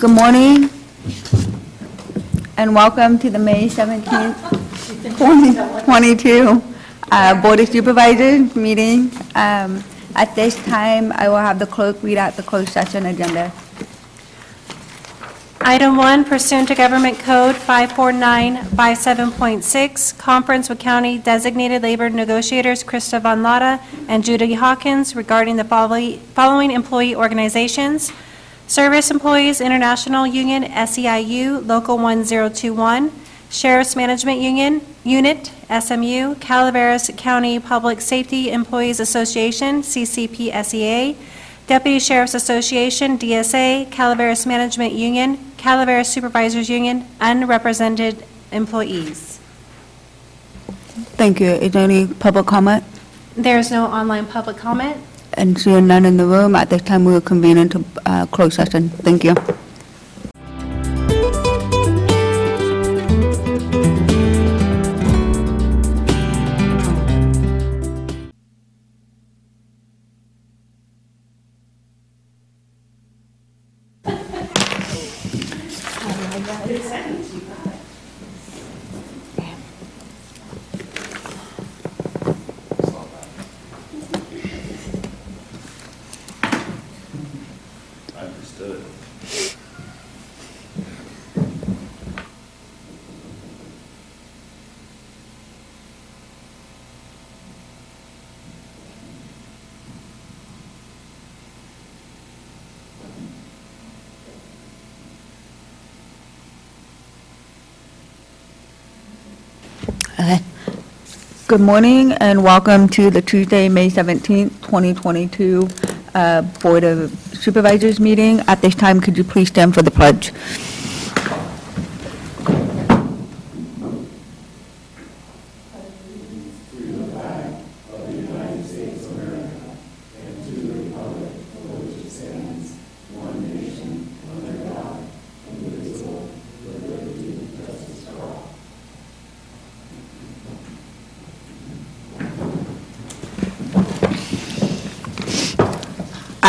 Good morning, and welcome to the May 17th, 2022 uh, Board of Supervisors meeting. Um, At this time, I will have the clerk read out the closed session agenda. Item one pursuant to Government Code 54957.6, conference with county designated labor negotiators Krista Von Latta and Judy Hawkins regarding the following employee organizations: Service Employees International Union, SEIU, Local 1021, Sheriff's Management Union, Unit, SMU, Calaveras County Public Safety Employees Association, CCPSEA, Deputy Sheriff's Association, DSA, Calaveras Management Union, Calaveras Supervisors Union, unrepresented employees. Thank you. Is there any public comment? There is no online public comment. And seeing none in the room, at this time, we will convene into uh, closed session. Thank you. Good morning and welcome to the Tuesday, May 17th, 2022 uh, Board of Supervisors meeting. At this time, could you please stand for the pledge?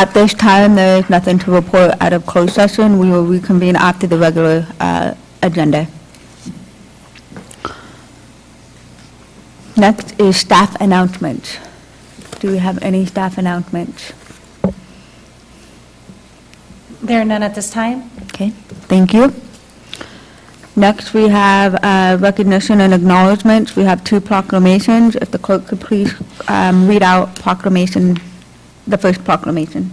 At this time, there is nothing to report out of closed session. We will reconvene after the regular uh, agenda. Next is staff announcements. Do we have any staff announcements? There are none at this time. Okay, thank you. Next, we have uh, recognition and acknowledgements. We have two proclamations. If the clerk could please um, read out proclamation, the first proclamation.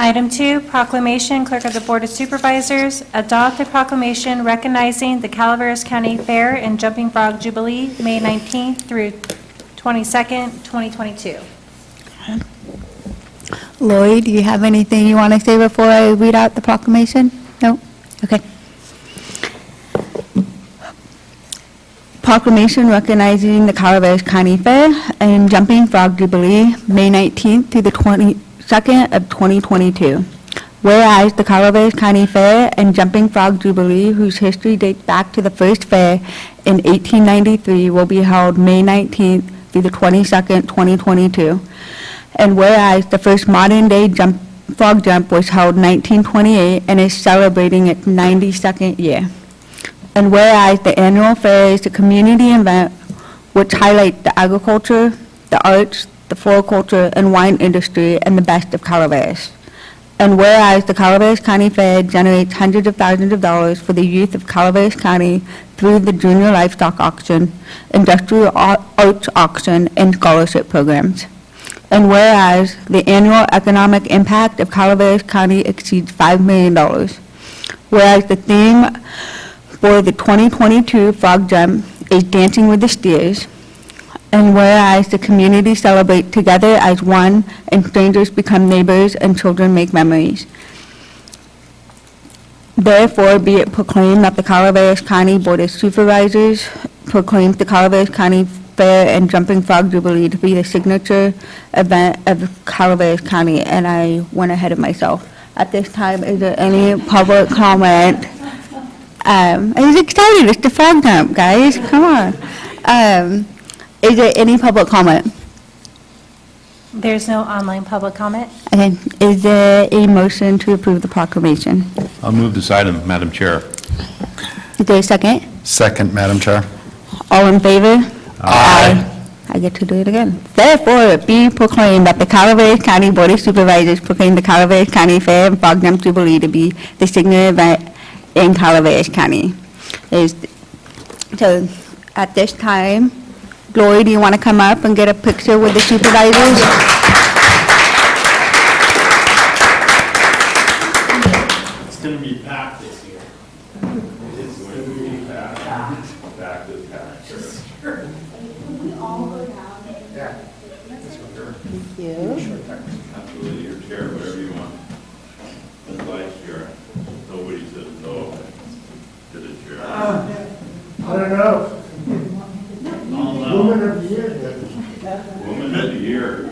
Item two, proclamation, Clerk of the Board of Supervisors, adopt a proclamation recognizing the Calaveras County Fair and Jumping Frog Jubilee, May 19th through 22nd, 2022. Lloyd, do you have anything you want to say before I read out the proclamation? No? Okay. Proclamation recognizing the Calaveras County Fair and Jumping Frog Jubilee, May 19th through the 22nd of 2022. Whereas the Calaveras County Fair and Jumping Frog Jubilee, whose history dates back to the first fair in 1893, will be held May 19th through the 22nd, 2022. And whereas the first modern-day jump, frog jump was held in 1928 and is celebrating its 92nd year. And whereas the annual fair is a community event which highlights the agriculture, the arts, the floriculture, and wine industry and the best of Calaveras. And whereas the Calaveras County Fair generates hundreds of thousands of dollars for the youth of Calaveras County through the junior livestock auction, industrial ar- arts auction, and scholarship programs. And whereas the annual economic impact of Calaveras County exceeds $5 million. Whereas the theme for the 2022 Frog Jump is Dancing with the Steers. And whereas the community celebrate together as one and strangers become neighbors and children make memories. Therefore, be it proclaimed that the Calaveras County Board of Supervisors proclaims the Calaveras County Fair and Jumping Frog Jubilee to be the signature event of Calaveras County, and I went ahead of myself. At this time, is there any public comment? Um, I was excited, it's the frog jump, guys, come on. Um, is there any public comment? There's no online public comment. Okay, is there a motion to approve the proclamation? I'll move this item, Madam Chair. Is there a second? Second, Madam Chair. All in favor? Aye. I get to do it again. Therefore, it be proclaimed that the Calaveras County Board of Supervisors proclaim the Calaveras County Fair and Frog Jump Jubilee to be the signature event in Calaveras County. Is, so, at this time, Glory, do you want to come up and get a picture with the supervisors? It's gonna be packed this year. It's going to be packed, packed as packed. Absolutely, your chair, whatever you want. The vice chair, nobody says no to the. I don't know. Woman of the year, then. Woman of the year.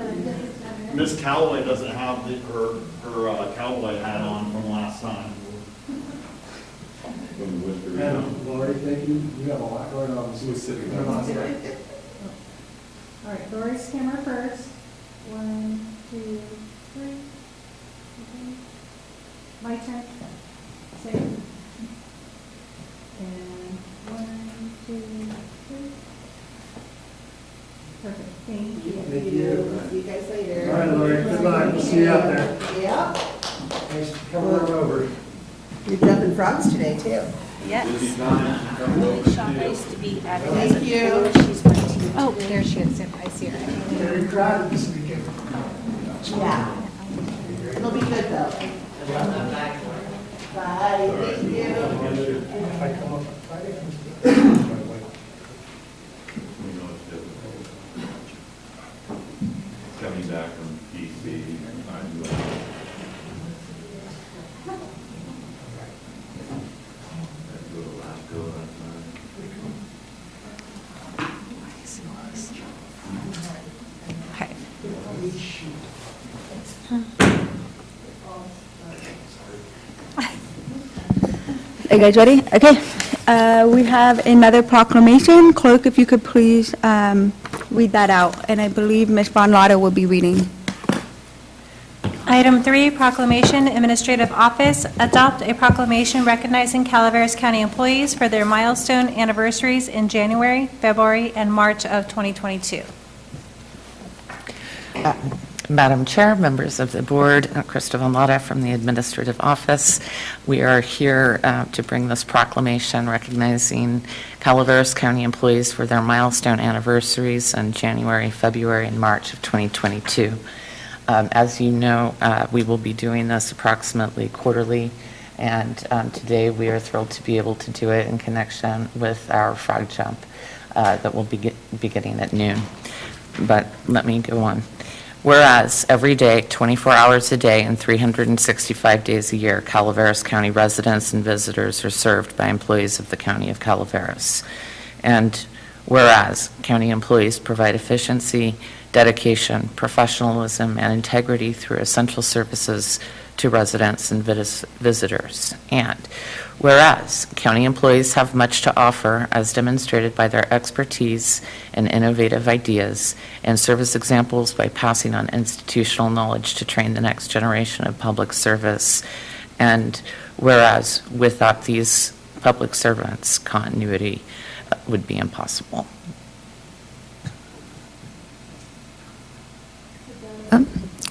Miss Callaway doesn't have the- her, her uh, cowboy hat on from last time. From the Whisper And Lori, thank you, you have a lot going on, so we're sitting there. All right, Doris, camera first. One, two, three. Okay. My turn. Same. And one, two, three. Perfect, thank you. Thank you. See you guys later. All right, Lori, good luck, we'll see you out there. Yeah, Thanks for coming on over. you're jumping frogs today, too. Time, come over to do. Thank you. Oh, there she is, I see her. Very crowded this weekend. Yeah. It'll be good, though. Bye, thank you. I come up Friday, I'm We know it's difficult. Coming back from DC, I do it. I do it last go last night. Are you guys ready? Okay. Uh, We have another proclamation. Clerk, if you could please um, read that out, and I believe Ms. Von Latta will be reading. Item three, proclamation, administrative office, adopt a proclamation recognizing Calaveras County employees for their milestone anniversaries in January, February, and March of 2022. Madam Chair, members of the board, uh, Von Latta from the Administrative Office. We are here uh, to bring this proclamation recognizing Calaveras County employees for their milestone anniversaries in January, February, and March of 2022. Um, As you know, uh, we will be doing this approximately quarterly, and um, today we are thrilled to be able to do it in connection with our frog jump uh, that will be get- beginning at noon. But let me go on. Whereas, every day, 24 hours a day and 365 days a year, Calaveras County residents and visitors are served by employees of the County of Calaveras. And whereas, county employees provide efficiency, dedication, professionalism, and integrity through essential services to residents and vis- visitors. And whereas, county employees have much to offer as demonstrated by their expertise and innovative ideas, and serve as examples by passing on institutional knowledge to train the next generation of public service. And whereas, without these public servants, continuity uh, would be impossible. Um,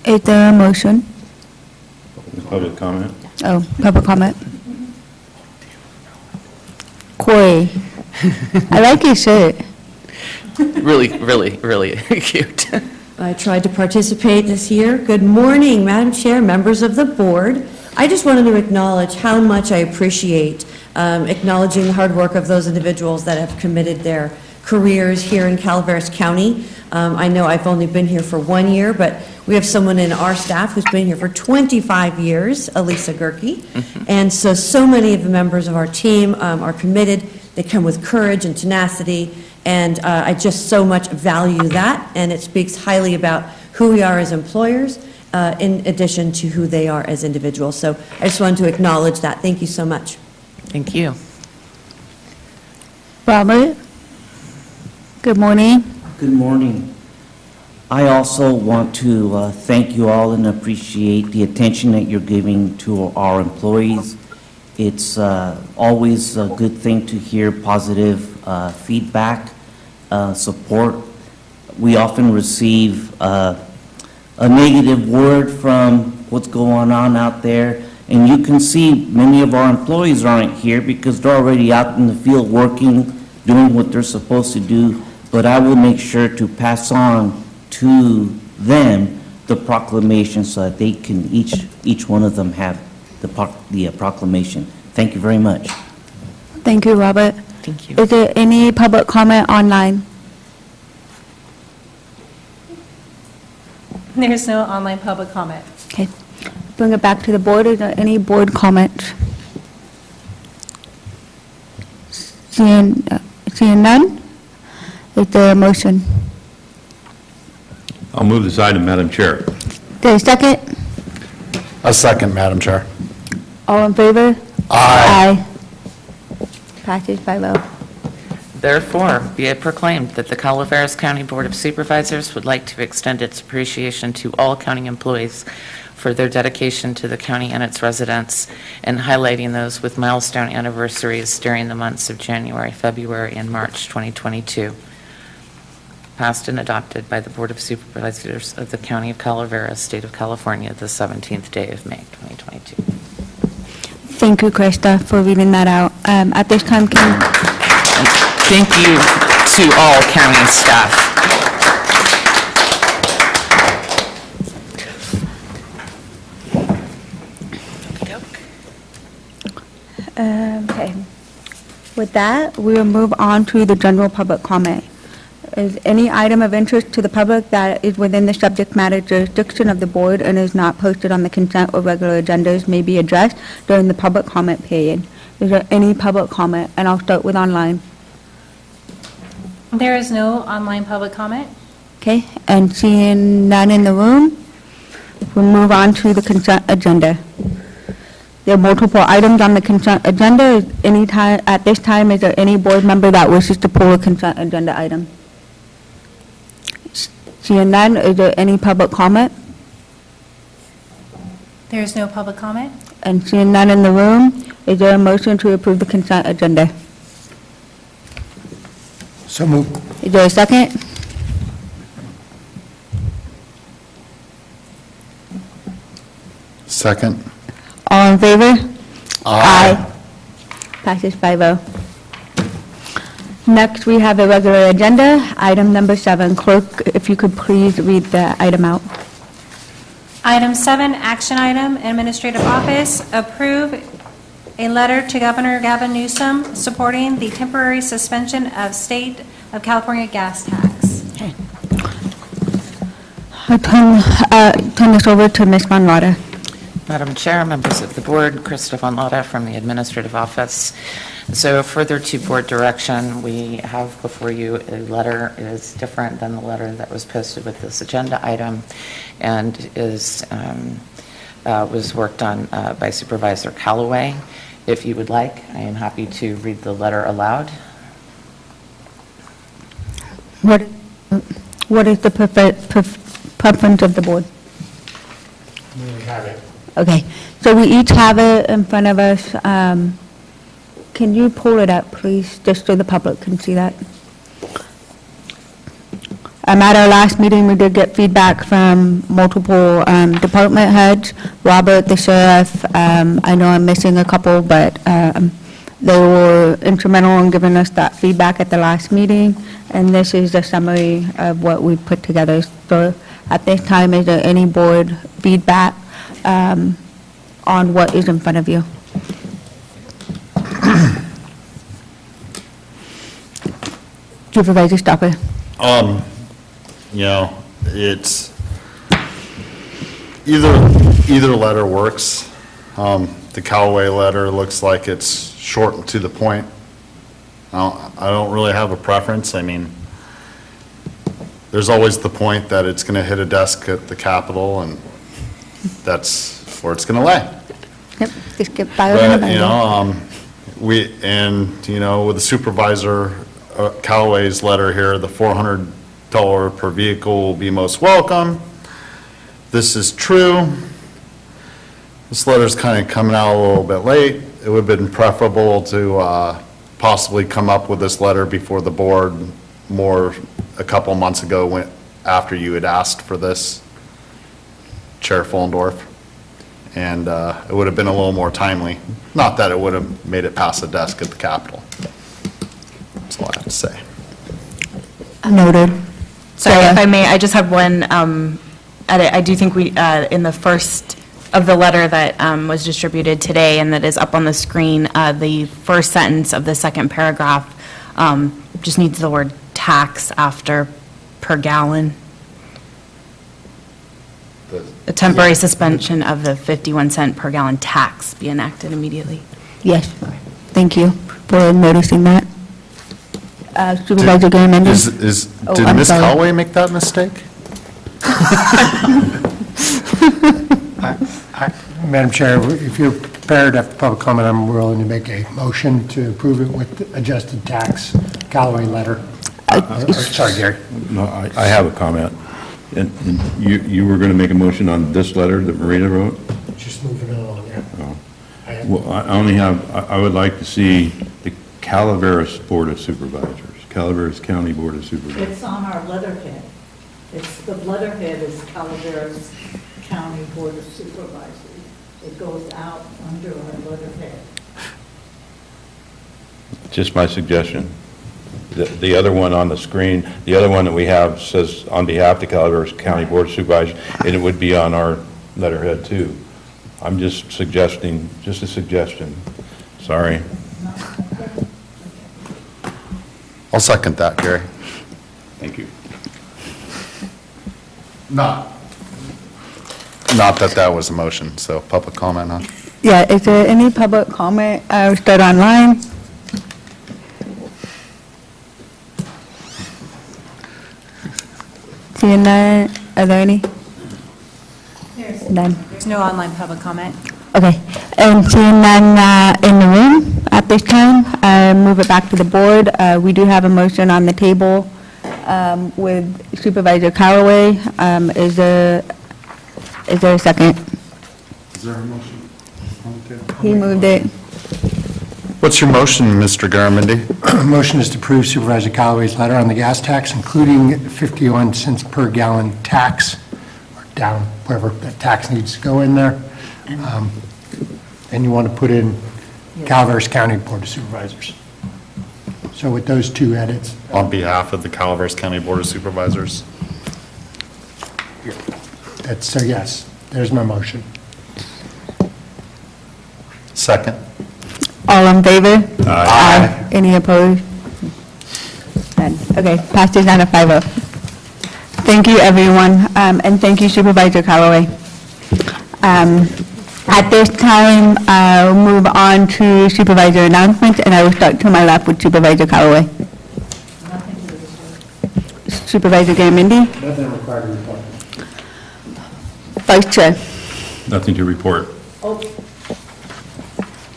Is there a motion? Public comment? Oh, public comment. Corey, I like your shirt. Really, really, really cute. I tried to participate this year. Good morning, Madam Chair, members of the board. I just wanted to acknowledge how much I appreciate um, acknowledging the hard work of those individuals that have committed their careers here in Calaveras County. Um, I know I've only been here for one year, but we have someone in our staff who's been here for 25 years, Elisa Gerke. And so, so many of the members of our team um, are committed. They come with courage and tenacity, and uh, I just so much value that, and it speaks highly about who we are as employers, uh, in addition to who they are as individuals. So I just wanted to acknowledge that. Thank you so much. Thank you. Robert? Good morning. Good morning. I also want to uh, thank you all and appreciate the attention that you're giving to our employees. It's uh, always a good thing to hear positive uh, feedback, uh, support. We often receive uh, a negative word from what's going on out there, and you can see many of our employees aren't here because they're already out in the field working, doing what they're supposed to do, but I will make sure to pass on to them the proclamation so that they can, each, each one of them have the proc- the uh, proclamation. Thank you very much. Thank you, Robert. Thank you. Is there any public comment online? There's no online public comment. Okay. Bring it back to the board. Is there any board comment? Seeing, uh, seeing none? Is there a motion? I'll move this item, Madam Chair. There a second? A second, Madam Chair. All in favor? Aye. Passes by vote. Oh. Therefore, be it proclaimed that the Calaveras County Board of Supervisors would like to extend its appreciation to all county employees for their dedication to the county and its residents, and highlighting those with milestone anniversaries during the months of January, February, and March 2022. Passed and adopted by the Board of Supervisors of the County of Calaveras, State of California, the 17th day of May, 2022. Thank you, Krista, for reading that out. Um, At this time, can, And Thank you to all county staff. um, okay. With that, we will move on to the general public comment. Is any item of interest to the public that is within the subject matter jurisdiction of the board and is not posted on the consent or regular agendas may be addressed during the public comment period? Is there any public comment? And I'll start with online. There is no online public comment. Okay, and seeing none in the room, we'll move on to the consent agenda. There are multiple items on the consent agenda. Is Any time, at this time, is there any board member that wishes to pull a consent agenda item? Seeing none, is there any public comment? There is no public comment. And seeing none in the room, is there a motion to approve the consent agenda? So move. Is there a second? Second. All in favor? Aye. Passes 5-0. Next, we have a regular agenda, item number seven. Clerk, if you could please read the item out. Item seven, action item, Administrative Office, approve a letter to Governor Gavin Newsom supporting the temporary suspension of state of California gas tax. Okay. I turn, uh, turn this over to Ms. Lauder. Madam Chair, members of the board, Krista Von Latta from the Administrative Office. So further to board direction, we have before you a letter, it is different than the letter that was posted with this agenda item, and is, um, uh, was worked on uh, by Supervisor Callaway. If you would like, I am happy to read the letter aloud. What, what is the prefer- pref- preference of the board? We have it. Okay, so we each have it in front of us. Um, Can you pull it up, please, just so the public can see that? Um, At our last meeting, we did get feedback from multiple um, department heads, Robert, the sheriff, um, I know I'm missing a couple, but um, they were instrumental in giving us that feedback at the last meeting, and this is a summary of what we put together. So at this time, is there any board feedback um, on what is in front of you? Supervisor Stopper. Um, you know, it's, either, either letter works. Um, the Callaway letter looks like it's short and to the point. I don't, I don't really have a preference, I mean, there's always the point that it's gonna hit a desk at the Capitol, and that's where it's gonna lay. Yep, just get by on But, you know, um, we, and, you know, with the supervisor uh, Callaway's letter here, the 400 dollar per vehicle will be most welcome. This is true. This letter's kind of coming out a little bit late. It would have been preferable to uh, possibly come up with this letter before the board more, a couple months ago, when, after you had asked for this, Chair Folendorf. And uh, it would have been a little more timely. Not that it would have made it past the desk at the Capitol. That's all I have to say. Noted. Sorry, Sarah? if I may, I just have one um, edit. I do think we, uh, in the first of the letter that um, was distributed today and that is up on the screen, uh, the first sentence of the second paragraph um, just needs the word tax after per gallon. A temporary suspension of the 51 cent per gallon tax be enacted immediately. Yes, thank you for noticing that. Uh, Supervisor Garamendi? Is, is, Oh, did I'm Ms. sorry. Callaway make that mistake? Madam Chair, if you're prepared after public comment, I'm willing to make a motion to approve it with adjusted tax Callaway letter. Uh, Sorry, Gary. No, I, I have a comment. And and you, you were going to make a motion on this letter that Marina wrote? Just moving along, yeah. Oh. I have- Well, I I only have, I I would like to see the Calaveras Board of Supervisors, Calaveras County Board of Supervisors. It's on our letterhead. It's, the letterhead is Calaveras County Board of Supervisors. It goes out under our letterhead. Just my suggestion. The, the other one on the screen, the other one that we have says on behalf of the Calaveras County Board of Supervisors, and it would be on our letterhead too. I'm just suggesting, just a suggestion. Sorry. I'll second that, Gary. Thank you. Not. Not that that was a motion, so public comment huh? Yeah, is there any public comment, uh, start online? Seeing none, are there any? None, There's no online public comment. okay. And seeing none uh, in the room at this time, I move it back to the board. Uh, We do have a motion on the table um, with Supervisor Callaway. Um, Is there, is there a second? Is there a motion? He moved it. What's your motion, Mr. Garamendi? Motion is to approve Supervisor Callaway's letter on the gas tax, including 51 cents per gallon tax, or down, wherever that tax needs to go in there. Um, And you want to put in Calaveras County Board of Supervisors. So with those two edits, On behalf of the Calaveras County Board of Supervisors. that's, so yes, there's my motion. Second. All in favor? Aye. Any opposed? None. Okay, passes on a 5-0. Thank you, everyone, um, and thank you Supervisor Callaway. Um, At this time, I'll move on to supervisor announcements, and I will start to my left with Supervisor Callaway. Supervisor Garamendi, Nothing required to report. Vice Chair. Nothing to report.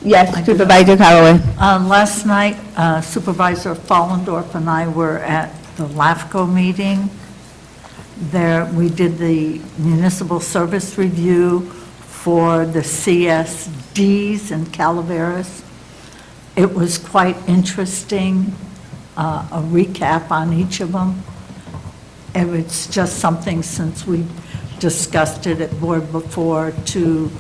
Yes, Supervisor Callaway. Uh, Last night uh, Supervisor Folendorf and I were at the LAFCO meeting. There, we did the municipal service review for the CSDs in Calaveras. It was quite interesting, uh, a recap on each of them. And it's just something, since we discussed it at board before, to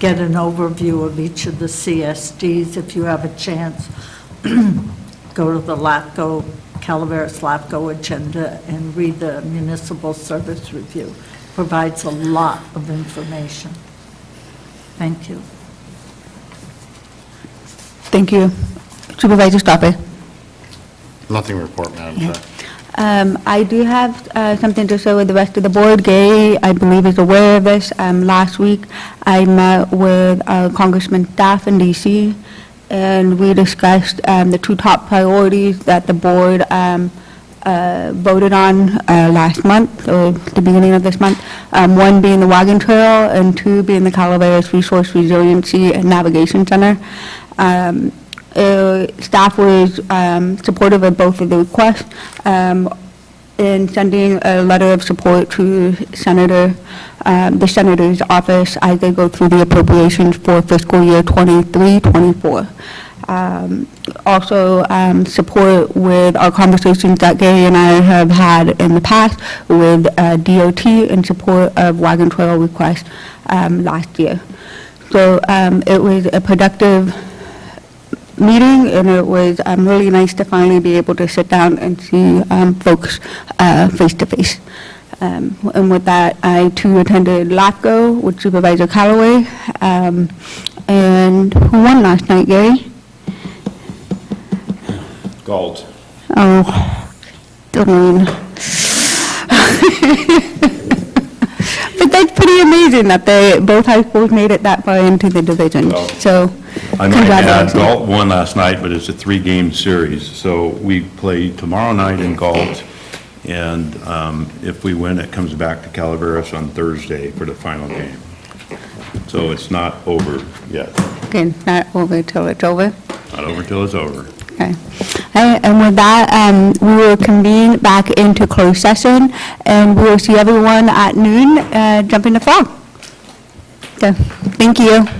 get an overview of each of the CSDs. If you have a chance, go to the LAFCO, Calaveras LAFCO agenda and read the municipal service review. Provides a lot of information. Thank you. Thank you. Supervisor Stopper. Nothing to report, Madam Chair. Um, I do have uh, something to share with the rest of the board. Gary, I believe, is aware of this. Um, Last week, I met with uh, Congressman Staff in D.C., and we discussed um, the two top priorities that the board um, uh, voted on uh, last month, or the beginning of this month, Um, one being the Wagon Trail, and two being the Calaveras Resource Resiliency and Navigation Center. Um, uh, Staff was um, supportive of both of the requests. Um, in sending a letter of support to Senator, um, the Senator's office as they go through the appropriations for fiscal year 23, 24. Um, Also, um, support with our conversations that Gary and I have had in the past with uh, DOT in support of wagon trail requests um, last year. So um, it was a productive meeting, and it was um, really nice to finally be able to sit down and see um, folks uh, face to face. Um, And with that, I too attended LAFCO with Supervisor Callaway. Um, And who won last night, Gary? Galt. Oh, Doreen. But that's pretty amazing that they, both high schools made it that far into the division, Well, so I might add, congratulations. Galt won last night, but it's a three-game series, so we play tomorrow night in Galt, and um, if we win, it comes back to Calaveras on Thursday for the final game. So it's not over yet, Okay, not over till it's over. not over till it's over. Okay. And with that, um, we will convene back into closed session, and we will see everyone at noon, uh, jumping the frog. So, thank you.